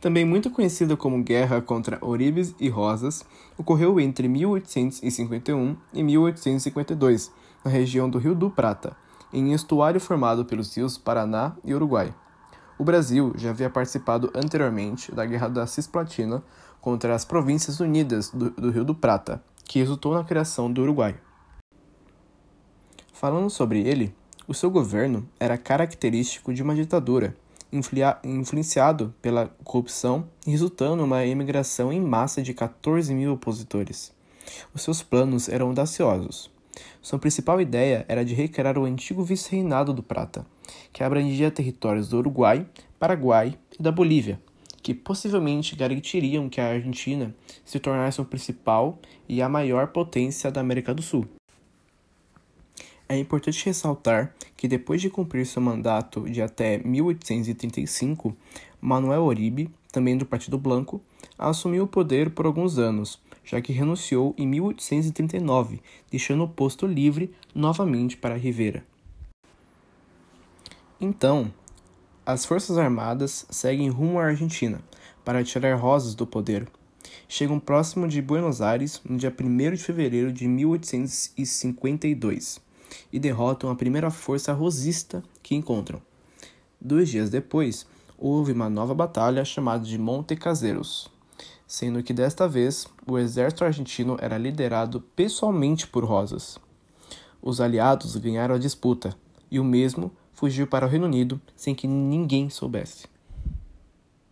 também muito conhecida como Guerra contra Oribes e Rosas, ocorreu entre 1851 e 1852, na região do Rio do Prata, em estuário formado pelos rios Paraná e Uruguai. O Brasil já havia participado anteriormente da Guerra da Cisplatina contra as Províncias Unidas do, do Rio do Prata, que resultou na criação do Uruguai. Falando sobre ele, o seu governo era característico de uma ditadura, influenciado pela corrupção resultando numa emigração em massa de 14 mil opositores. Os seus planos eram audaciosos. Sua principal ideia era de recriar o antigo vice-reinado do Prata, que abrangia territórios do Uruguai, Paraguai e da Bolívia, que possivelmente garantiriam que a Argentina se tornasse o principal e a maior potência da América do Sul. É importante ressaltar que depois de cumprir seu mandato de até 1835, Manuel Oribe, também do Partido Blanco, assumiu o poder por alguns anos, já que renunciou em 1839, deixando o posto livre novamente para Rivera. Então, as Forças Armadas seguem rumo à Argentina para tirar Rosas do poder. Chegam próximo de Buenos Aires no dia 1 de fevereiro de 1852 e derrotam a primeira força rosista que encontram. Dois dias depois, houve uma nova batalha chamada de Monte Caseros, sendo que desta vez o exército argentino era liderado pessoalmente por Rosas. Os aliados ganharam a disputa e o mesmo fugiu para o Reino Unido sem que ninguém soubesse.